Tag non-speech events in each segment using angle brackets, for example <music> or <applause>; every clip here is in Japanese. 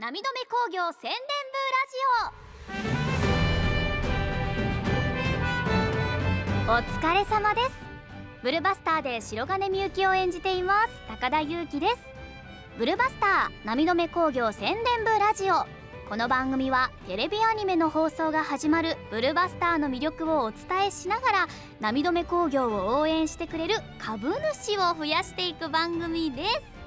波止め工業宣伝部ラジオ。お疲れ様です。ブルバスターで白金みゆきを演じています。高田裕樹です。ブルバスター波止め工業宣伝部ラジオ。この番組はテレビアニメの放送が始まる。ブルバスターの魅力をお伝えしながら波止め工業を応援してくれる株主を増やしていく番組です。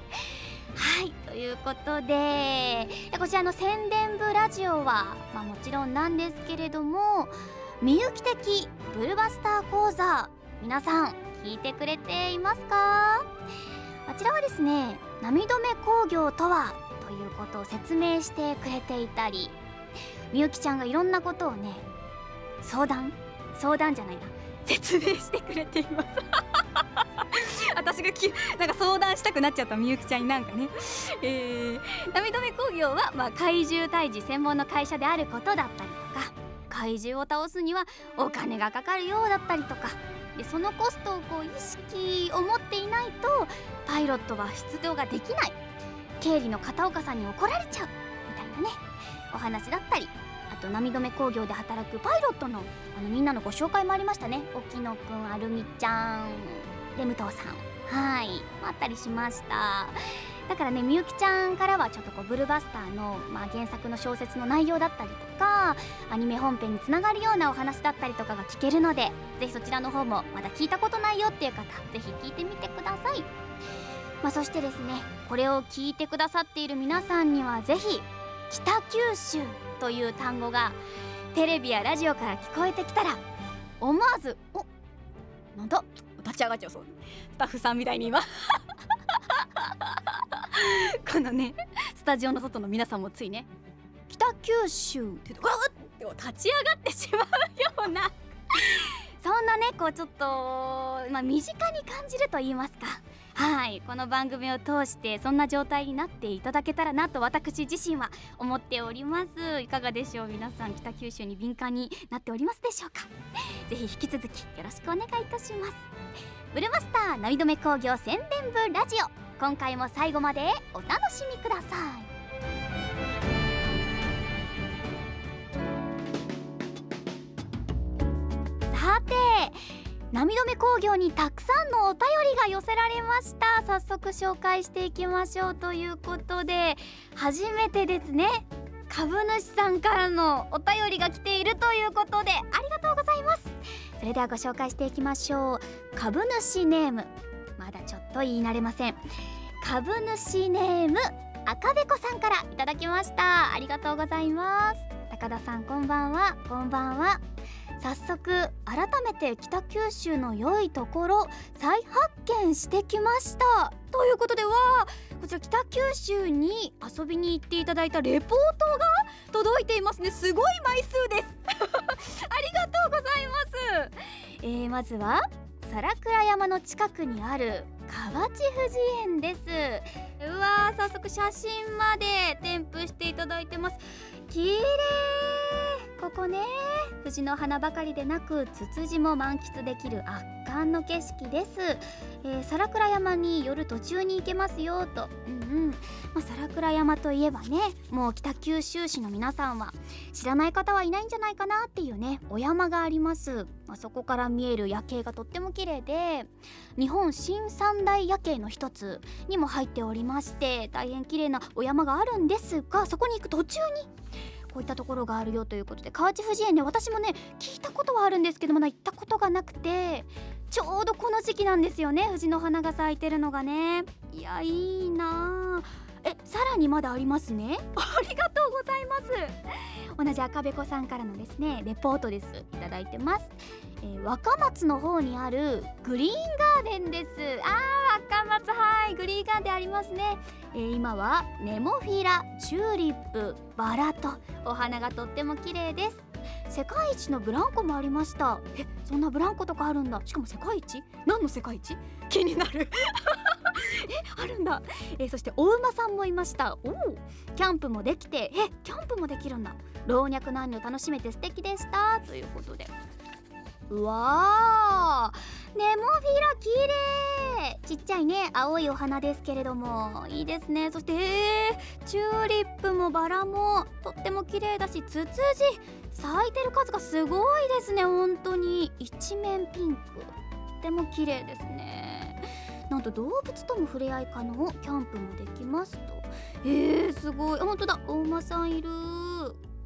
はいということでこちらの宣伝部ラジオは、まあ、もちろんなんですけれどもみゆき的ブルバスター講座皆さん聞いてくれていますか？こちらはですね波止め工業とはということを説明してくれていたりみゆきちゃんがいろんなことをね相談相談じゃないな説明してくれています。私がき <laughs> なんか相談したくなっちゃったみゆきちゃんになんかね、えー、波止め工業は、まあ、怪獣退治専門の会社であることだったりとか怪獣を倒すにはお金がかかるようだったりとかでそのコストをこう意識を持っていないとパイロットは出動ができない。経理の片岡さんに怒られちゃう。みたいなねお話だったり。あと波止め工業で働くパイロットのあのみんなのご紹介もありましたね。沖野くんアルミちゃん。で武藤さん。はい。あったりしました。だからねみゆきちゃんからはちょっとこうブルバスターの、まあ、原作の小説の内容だったりとかアニメ本編につながるようなお話だったりとかが聞けるのでぜひそちらの方もまだ聞いたことないよっていう方ぜひ聞いてみてください、まあ、そしてですねこれを聞いてくださっている皆さんにはぜひ北九州という単語がテレビやラジオから聞こえてきたら思わず「おなんだ？立ち上がっちゃうそう。スタッフさんみたいに今。<laughs> このねスタジオの外の皆さんもついね北九州ってわって立ち上がってしまうような。そんなねこうちょっと、まあ、身近に感じると言いますか。はいこの番組を通してそんな状態になっていただけたらなと私自身は思っております。いかがでしょう？皆さん北九州に敏感になっておりますでしょうか？<laughs> ぜひ引き続きよろしくお願いいたします。ブルマスター波止め工業宣伝部ラジオ。今回も最後までお楽しみください。波止め工業にたくさんのお便りが寄せられました。早速紹介していきましょうということで初めてですね。株主さんからのお便りが来ているということでありがとうございます。それではご紹介していきましょう。株主ネーム。まだちょっと言い慣れません。株主ネーム赤べこさんからいただきました。ありがとうございます。高田さんこんばんは。こんばんは。早速改めて北九州の良いところ再発見してきました。ということではこちら北九州に遊びに行っていただいたレポートが届いていますね。すごい枚数です。<laughs> ありがとうございます、えー、まずは皿倉山の近くにある河内富士園です。うわー早速写真まで添付していただいてます。綺麗。ここね。藤の花ばかりでなくツツジも満喫できる圧巻の景色です、えー、皿倉山に夜途中に行けますよと。うんうん。まあ、皿倉山といえばねもう北九州市の皆さんは知らない方はいないんじゃないかなっていうねお山があります、まあ、そこから見える夜景がとっても綺麗で日本新三大夜景の一つにも入っておりまして大変綺麗なお山があるんですがそこに行く途中にこういったところがあるよということで河内富士園ね私もね聞いたことはあるんですけどまだ行ったことがなくてちょうどこの時期なんですよね藤の花が咲いてるのがね。いやいいなえさらにまだありますね？<laughs> ありがとうございます。同じ赤べこさんからのですねレポートです。いただいてます。えー、若松の方にあるグリーンガーデンです。あー若松はいグリーガーデンありますね、えー、今はネモフィラチューリップバラとお花がとっても綺麗です。世界一のブランコもありました。えそんなブランコとかあるんだ。しかも世界一？何の世界一？気になる。<laughs> えあるんだ、え、そしてお馬さんもいました。おおキャンプもできて。えキャンプもできるんだ。老若男女楽しめて素敵でした。ということで。わー。ネモフィラ綺麗。ちっちゃいね青いお花ですけれども。いいですね。そしてえー、チューリップもバラもとっても綺麗だしツツジ。咲いてる数がすごいですね。本当に。一面ピンク。とっても綺麗ですね。なんと動物とも触れ合い可能。キャンプもできますと。えー、すごい。本当だ。お馬さんいる。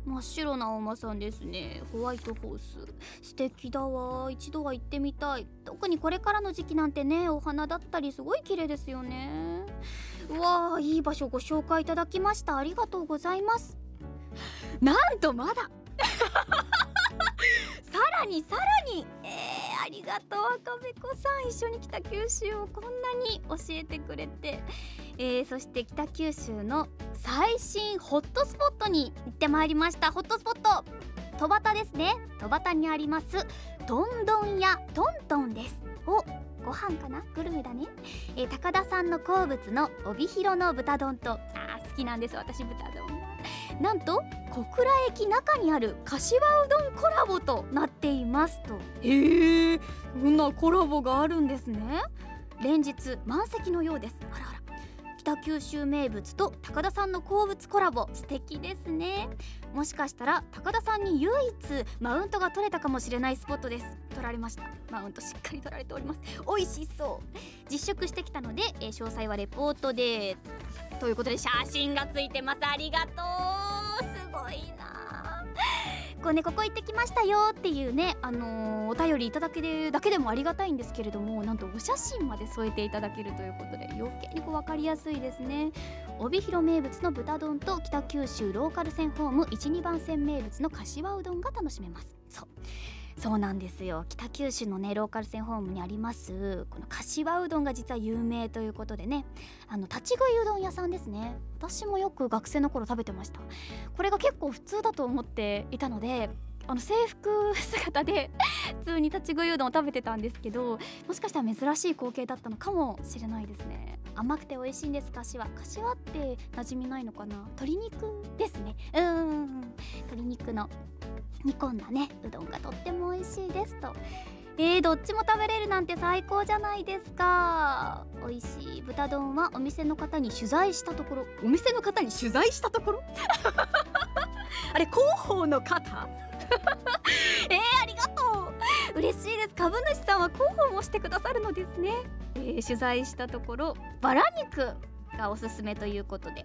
真っ白なお馬さんですね。ホワイトホース。素敵だわ。一度は行ってみたい。特にこれからの時期なんてねお花だったりすごい綺麗ですよね。うわーいい場所ご紹介いただきました。ありがとうございます。なんとまだ。<laughs> さらにさらに。えー、ありがとう赤べこさん。一緒に北九州をこんなに教えてくれて、えー、そして北九州の最新ホットスポットに行ってまいりました。ホットスポット戸端ですね。戸端にありますどんどん屋トントンです。おご飯かな？グルメだね、えー、高田さんの好物の帯広の豚丼とあ好きなんです。私豚丼なんと小倉駅中にある柏うどんコラボとなっていますと。へえそんなコラボがあるんですね。連日満席のようです。あらあら。北九州名物と高田さんの好物コラボ素敵ですね。もしかしたら高田さんに唯一マウントが取れたかもしれないスポットです。取られました。マウントしっかり取られております。美味しそう。実食してきたので、えー、詳細はレポートで。ということで写真がついてます。ありがとう。すごいな。こねここ行ってきましたよっていうねあのー、お便りいただけるだけでもありがたいんですけれどもなんとお写真まで添えていただけるということで余計にこう分かりやすいですね。帯広名物の豚丼と北九州ローカル線ホーム12番線名物の柏うどんが楽しめます。そう。そうなんですよ。北九州のねローカル線ホームにありますこの柏うどんが実は有名ということでねあの立ち食いうどん屋さんですね。私もよく学生の頃食べてました。これが結構普通だと思っていたのであの制服姿で <laughs> 普通に立ち食いうどんを食べてたんですけどもしかしたら珍しい光景だったのかもしれないですね。甘くて美味しいんです。柏柏って馴染みないのかな？鶏肉ですね。うん鶏肉の煮込んだねうどんがとっても美味しいですと。えー、どっちも食べれるなんて最高じゃないですか。美味しい豚丼はお店の方に取材したところ。お店の方に取材したところ？<laughs> あれ広報の方？<laughs> えー、ありがとう。嬉しいです。株主さんは広報もしてくださるのですね、えー、取材したところバラ肉がおすすめということで。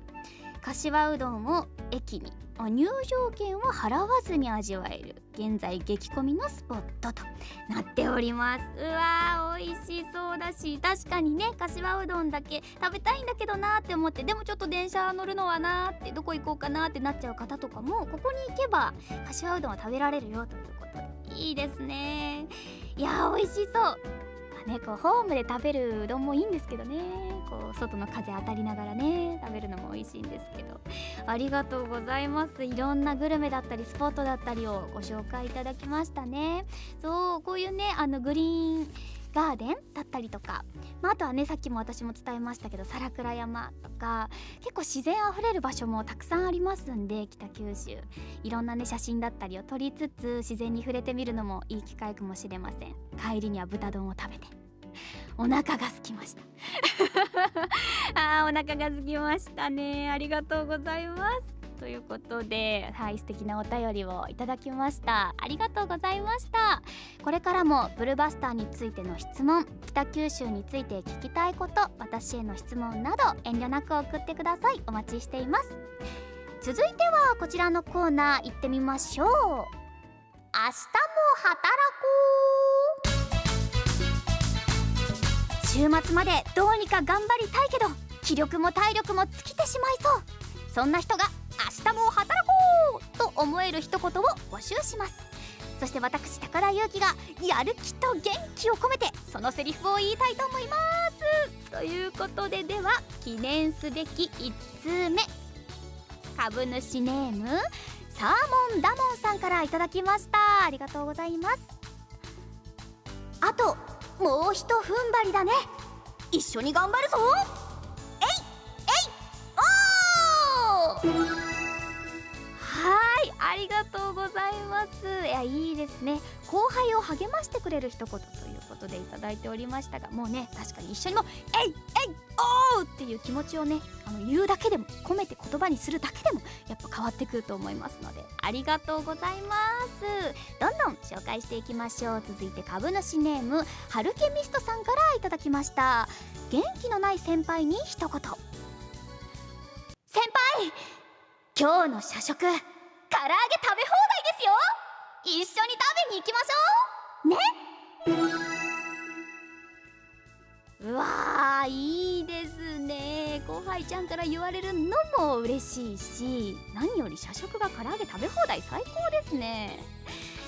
柏うどんを駅に入場券を払わずに味わえる現在激混みのスポットとなっております。うわー美味しそうだし確かにね柏うどんだけ食べたいんだけどなーって思ってでもちょっと電車乗るのはなーってどこ行こうかなってなっちゃう方とかもここに行けば柏うどんは食べられるよということで。いいですね。いやー美味しそう。ねこうホームで食べるうどんもいいんですけどね。こう外の風当たりながらね食べるのも美味しいんですけど。ありがとうございます。いろんなグルメだったりスポットだったりをご紹介いただきましたね。そうこういうねあのグリーンガーデンだったりとか、まあ、あとはねさっきも私も伝えましたけど皿倉山とか結構自然あふれる場所もたくさんありますんで北九州。いろんなね写真だったりを撮りつつ自然に触れてみるのもいい機会かもしれません。帰りには豚丼を食べて。お腹が空きました。<laughs> あーお腹が空きましたね。ありがとうございます。ということではい素敵なお便りをいただきました。ありがとうございました。これからもブルバスターについての質問北九州について聞きたいこと私への質問など遠慮なく送ってください。お待ちしています。続いてはこちらのコーナー行ってみましょう。明日も働こう。週末までどうにか頑張りたいけど気力も体力も尽きてしまいそう。そんな人が明日も働こうと思える一言を募集します。そして私高田裕樹がやる気と元気を込めてそのセリフを言いたいと思います。ということででは記念すべき1通目。株主ネームサーモンダモンさんからいただきました。ありがとうございます。あともうひと踏ん張りだね。一緒に頑張るぞ。はいえいおー。ありがとうございます。いやいいですね。後輩を励ましてくれる一言ということでいただいておりましたがもうね確かに一緒にも「えいえいおー!」っていう気持ちをねあの言うだけでも込めて言葉にするだけでもやっぱ変わってくると思いますのでありがとうございます。どんどん紹介していきましょう。続いて株主ネームハルケミストさんからいただきました。元気のない先輩に一言。先輩今日の社食。唐揚げ食べ放題ですよ。一緒に食べに行きましょう。ね。うわーいいですね。後輩ちゃんから言われるのも嬉しいし何より社食が唐揚げ食べ放題最高ですね。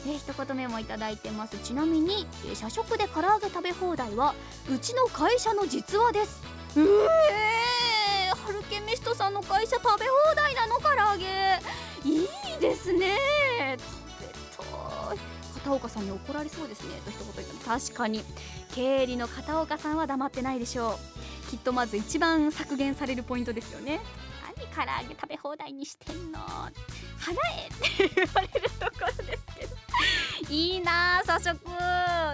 え一言目もいただいてます。ちなみに社食で唐揚げ食べ放題はうちの会社の実話です。うえー、ハルケミストさんの会社食べ放題なの唐揚げ。いいですね。片岡さんに怒られそうですね。と一言言った確かに。経理の片岡さんは黙ってないでしょう。きっとまず一番削減されるポイントですよね。何唐揚げ食べ放題にしてんの。払えって言われるところですけどいいな社食。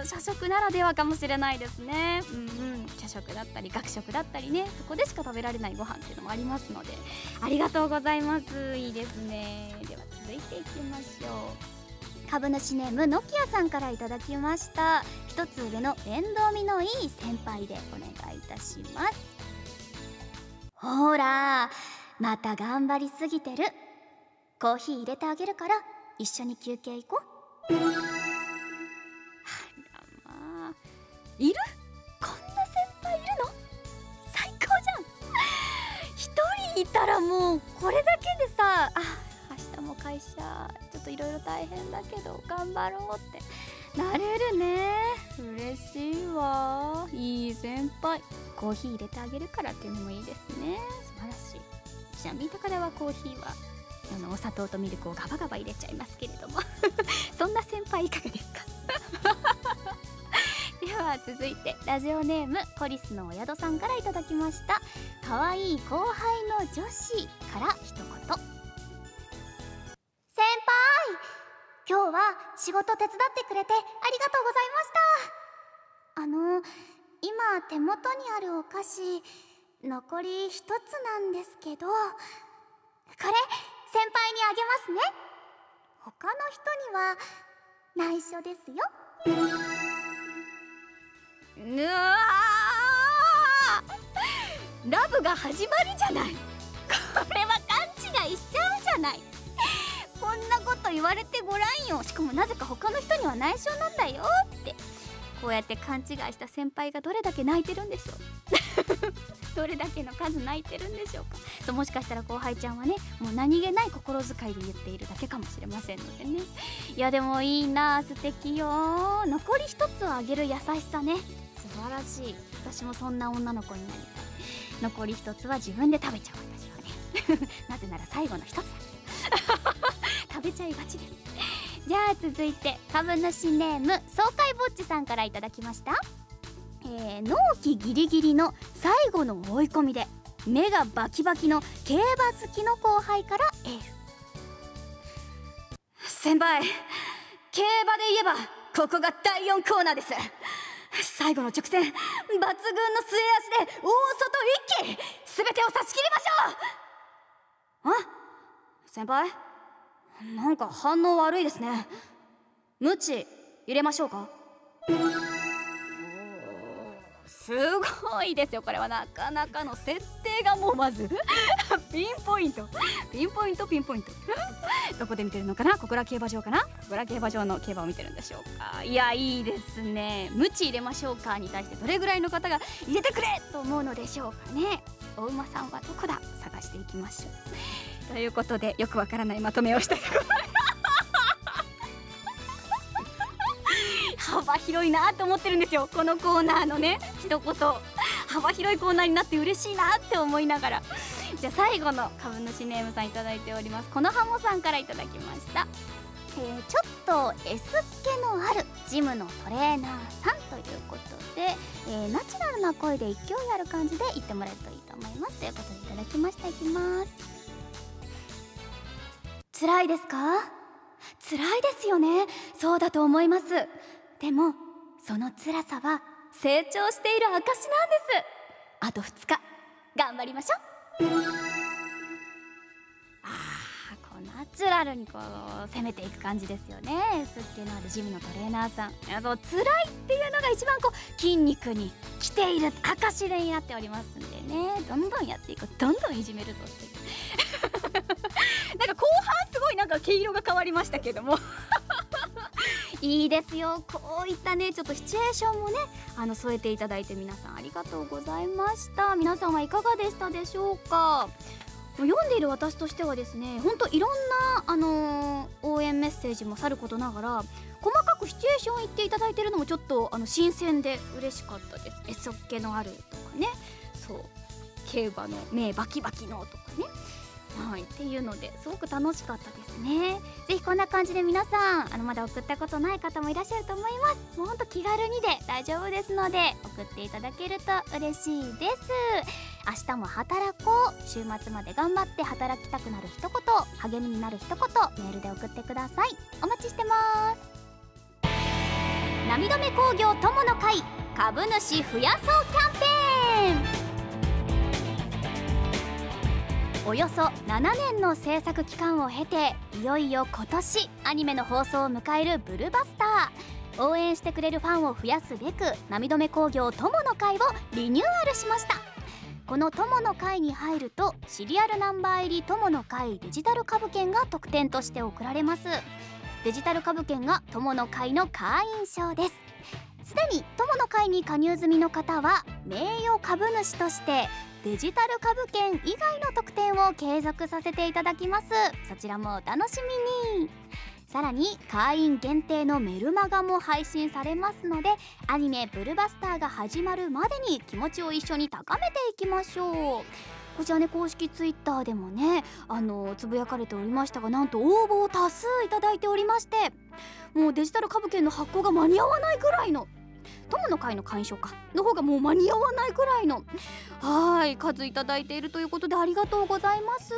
社食ならではかもしれないですね。うんうん。社食だったり学食だったりね。そこでしか食べられないご飯っていうのもありますので。ありがとうございます。いいですね。では続いていきましょう。株主ネームノキアさんからいただきました。一つ上の面倒見のいい先輩でお願いいたします。ほらまた頑張りすぎてる。コーヒー入れてあげるから一緒に休憩行こう。あらまあ。いる？こんな先輩いるの？最高じゃん。一人いたらもうこれだけでさあ明日も会社ちょっといろいろ大変だけど頑張ろうって。なれるね。嬉しいわ。いい先輩。コーヒー入れてあげるからっていうのもいいですね。素晴らしい。ちなみに高田はコーヒーは？あのお砂糖とミルクをガバガバ入れちゃいますけれども。<laughs> そんな先輩いかがですか？<laughs> では続いてラジオネームコリスのお宿さんからいただきました。可愛い後輩の女子から一言。先輩今日は仕事手伝ってくれてありがとうございました。あの今手元にあるお菓子残り一つなんですけど。これ先輩にあげますね。他の人には内緒ですよ。うわラブが始まるじゃない。これは勘違いしちゃうじゃない。こんなこと言われてごらんよ。しかもなぜか他の人には内緒なんだよって。こうやって勘違いした先輩がどれだけ泣いてるんでしょう。<laughs> どれだけの数泣いてるんでしょうか。そうもしかしたら後輩ちゃんはねもう何気ない心遣いで言っているだけかもしれませんのでね。いやでもいいな素敵よ。残り一つをあげる優しさね。素晴らしい。私もそんな女の子になりたい。残り一つは自分で食べちゃう私はね。<laughs> なぜなら最後の一つだ <laughs> 食べちゃいがちです。じゃあ続いて株主ネーム爽快ぼっちさんからいただきました。えー、納期ギリギリの最後の追い込みで目がバキバキの競馬好きの後輩からエール。先輩競馬で言えばここが第4コーナーです。最後の直線抜群の末脚で大外一気全てを差し切りましょう。あ？先輩？なんか反応悪いですね。ムチ入れましょうか？すごいですよ。これはなかなかの設定がもうまず。<laughs> ピンポイント。ピンポイントピンポイント。<laughs> どこで見てるのかな？小倉競馬場かな？小倉競馬場の競馬を見てるんでしょうか。いやいいですね。無知入れましょうかに対してどれぐらいの方が入れてくれと思うのでしょうかね。お馬さんはどこだ？探していきましょう。ということでよくわからないまとめをしたいと思い。ま <laughs> す幅広いなと思ってるんですよこのコーナーのね一言。幅広いコーナーになって嬉しいなって思いながら。じゃあ最後の株主ネームさんいただいております。このハモさんからいただきました。えー、ちょっと S っ気のあるジムのトレーナーさんということで、えー、ナチュラルな声で勢いある感じで言ってもらえるといいと思います。ということでいただきましたいきます。辛いですか？辛いですよね。そうだと思います。でもその辛さは成長している証なんです。あと2日。頑張りましょう。あこうナチュラルにこう攻めていく感じですよね。すっ気のあるジムのトレーナーさん。いやそう辛いっていうのが一番こう筋肉に来ている証になっておりますんでね。どんどんやっていこう。どんどんいじめるぞっていう。なんか後半すごいなんか毛色が変わりましたけども。<laughs> いいですよ。こういったねちょっとシチュエーションもねあの添えていただいて皆さんありがとうございました。皆さんはいかがでしたでしょうか？読んでいる私としてはですねほんといろんな、あのー、応援メッセージもさることながら細かくシチュエーション言っていただいてるのもちょっとあの新鮮で嬉しかったです。えそっけのあるとかね。そう。競馬の目バキバキのとかね。はい、っていうのですごく楽しかったですね。ぜひこんな感じで皆さんあのまだ送ったことない方もいらっしゃると思います。もうほんと気軽にで大丈夫ですので送っていただけると嬉しいです。明日も働こう。週末まで頑張って働きたくなる一言励みになる一言メールで送ってください。お待ちしてます。涙目工業友の会株主増やそうキャンペーン。およそ7年の制作期間を経ていよいよ今年アニメの放送を迎えるブルバスター。応援してくれるファンを増やすべく涙目工業友の会をリニューアルしました。この友の会に入るとシリアルナンバー入り友の会デジタル株券が特典として贈られます。デジタル株券が友の会の会員証です。すでに友の会に加入済みの方は名誉株主としてデジタル株券以外の特典を継続させていただきます。そちらもお楽しみに。さらに会員限定のメルマガも配信されますのでアニメ「ブルバスター」が始まるまでに気持ちを一緒に高めていきましょう。こちらね公式ツイッターでもねあのつぶやかれておりましたがなんと応募を多数いただいておりましてもうデジタル株券の発行が間に合わないくらいの友の会の会員証かの方がもう間に合わないくらいのはい数いただいているということでありがとうございます。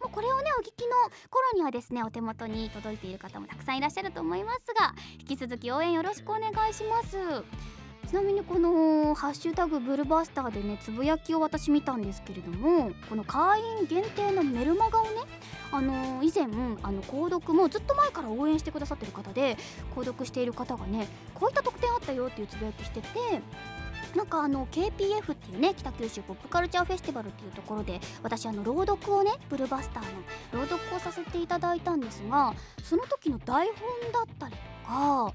もうこれをねお聞きの頃にはですねお手元に届いている方もたくさんいらっしゃると思いますが引き続き応援よろしくお願いします。ちなみにこの「ハッシュタグブルバスター」でねつぶやきを私見たんですけれどもこの会員限定のメルマガをねあの以前あの購読もずっと前から応援してくださってる方で購読している方がねこういった特典あったよっていうつぶやきしててなんかあの KPF っていうね北九州ポップカルチャーフェスティバルっていうところで私あの朗読をねブルバスターの朗読をさせていただいたんですがその時の台本だったりとか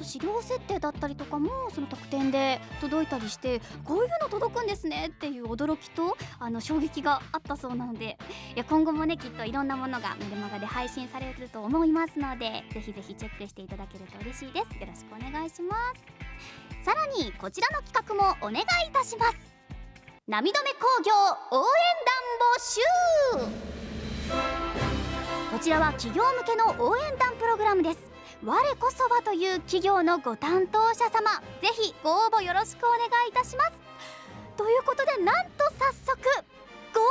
と資料設定だったりとかもその特典で届いたりしてこういうの届くんですねっていう驚きとあの衝撃があったそうなのでいや今後もねきっといろんなものがメルマガで配信されると思いますのでぜひぜひチェックしていただけると嬉しいです。よろしくお願いします。さらにこちらの企画もお願いいたします。涙目工業応援団募集。こちらは企業向けの応援団プログラムです。我こそはという企業のご担当者様ぜひご応募よろしくお願いいたします。ということでなんと早速ご応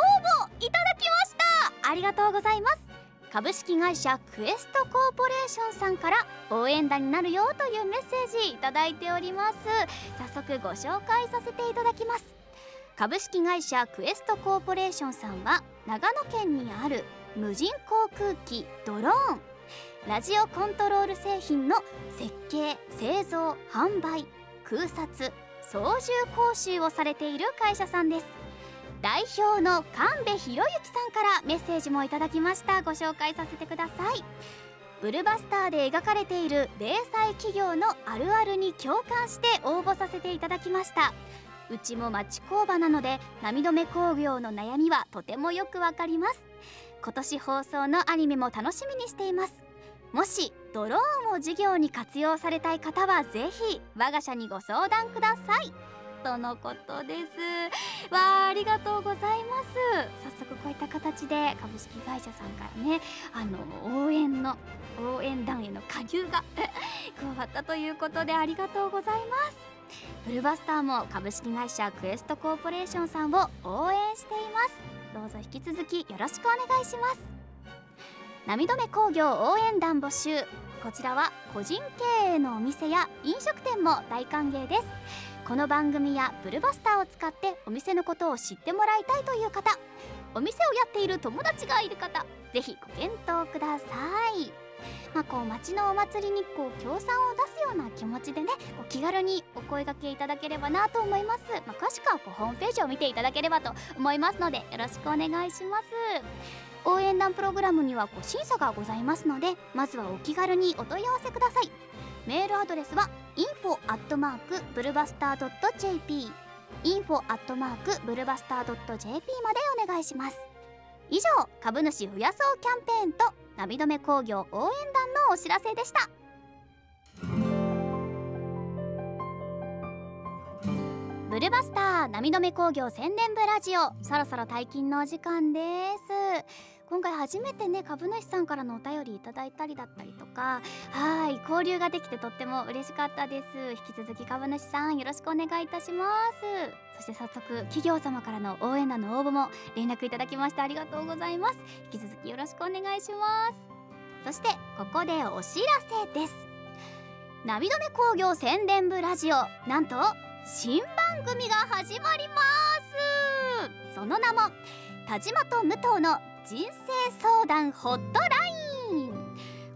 募いただきました。ありがとうございます。株式会社クエストコーポレーションさんから応援団になるよというメッセージいただいております。早速ご紹介させていただきます。株式会社クエストコーポレーションさんは長野県にある無人航空機ドローン。ラジオコントロール製品の設計製造販売空撮操縦講習をされている会社さんです。代表の神戸博之さんからメッセージもいただきました。ご紹介させてください。ブルバスターで描かれている零細企業のあるあるに共感して応募させていただきました。うちも町工場なので涙目工業の悩みはとてもよくわかります。今年放送のアニメも楽しみにしています。もしドローンを事業に活用されたい方はぜひ我が社にご相談ください。とのことです。わあありがとうございます。早速こういった形で株式会社さんからねあの応援の応援団への加入が <laughs> 加わったということでありがとうございます。ブルバスターも株式会社クエストコーポレーションさんを応援しています。どうぞ引き続きよろしくお願いします。波止め工業応援団募集。こちらは個人経営のお店や飲食店も大歓迎です。この番組やブルバスターを使ってお店のことを知ってもらいたいという方。お店をやっている友達がいる方。ぜひご検討ください。まあ、こう町のお祭りにこう協賛を出すような気持ちでねこう気軽にお声掛けいただければなと思います、まあ、詳しくはこうホームページを見ていただければと思いますのでよろしくお願いします。応援団プログラムにはご審査がございますのでまずはお気軽にお問い合わせください。メールアドレスは info.bulbastar.jp info.bulbastar.jp までお願いします。以上株主増やそうキャンペーンとナビ止め工業応援団のお知らせでした。ブルバスターナミ止め工業宣伝部ラジオ。そろそろ退勤のお時間です。今回初めてね株主さんからのお便りいただいたりだったりとか。はい交流ができてとっても嬉しかったです。引き続き株主さんよろしくお願いいたします。そして早速企業様からの応援団の応募も連絡いただきましてありがとうございます。引き続きよろしくお願いします。そしてここでお知らせです。ナビ止め工業宣伝部ラジオ。なんと新番組が始まります。その名も田島と武藤の人生相談ホットライン。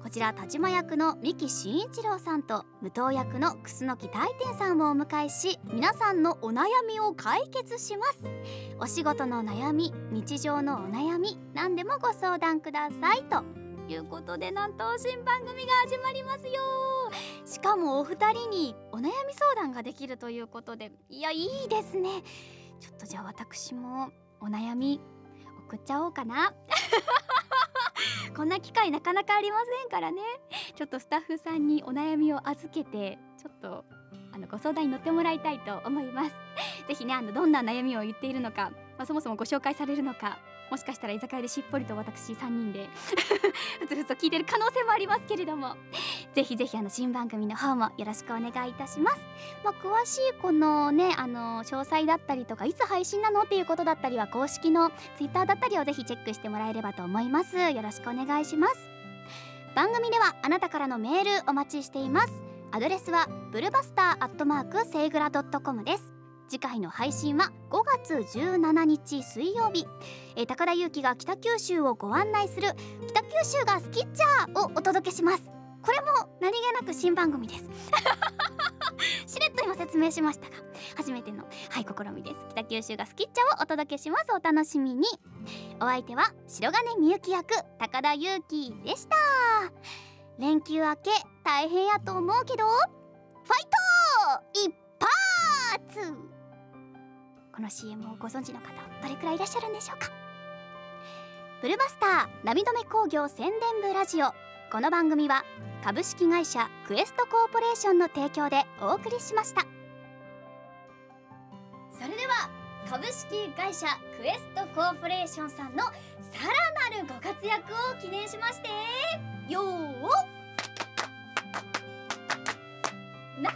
こちら田島役の三木真一郎さんと武藤役の楠木大天さんをお迎えし皆さんのお悩みを解決します。お仕事の悩み日常のお悩み何でもご相談くださいと。いうことでなんと新番組が始まりますよ。しかもお二人にお悩み相談ができるということで。いやいいですね。ちょっとじゃあ私もお悩み送っちゃおうかな。<laughs> こんな機会なかなかありませんからね。ちょっとスタッフさんにお悩みを預けてちょっとあのご相談に乗ってもらいたいと思います。ぜひねあのどんな悩みを言っているのか、まあ、そもそもご紹介されるのかもしかしたら居酒屋でしっぽりと私3人で <laughs> ふつふつと聞いてる可能性もありますけれどもぜひぜひあの新番組の方もよろしくお願いいたします、まあ、詳しいこのねあの詳細だったりとかいつ配信なのっていうことだったりは公式の Twitter だったりをぜひチェックしてもらえればと思います。よろしくお願いします。番組ではあなたからのメールお待ちしています。アドレスはブルバスターアットマークセイグラドットコムです。次回の配信は5月17日水曜日、えー、高田裕樹が北九州をご案内する北九州がスキッチャーをお届けします。これも何気なく新番組です。<laughs> しれっと今説明しましたが初めてのはい試みです。北九州がスキッチャーをお届けします。お楽しみに。お相手は白金みゆき役高田裕樹でした。連休明け大変やと思うけどファイト一発!この CM をご存知の方どれくらいいらっしゃるんでしょうか？ブルバスターナビ止め工業宣伝部ラジオ。この番組は株式会社クエストコーポレーションの提供でお送りしました。それでは株式会社クエストコーポレーションさんのさらなるご活躍を記念しましてよー。な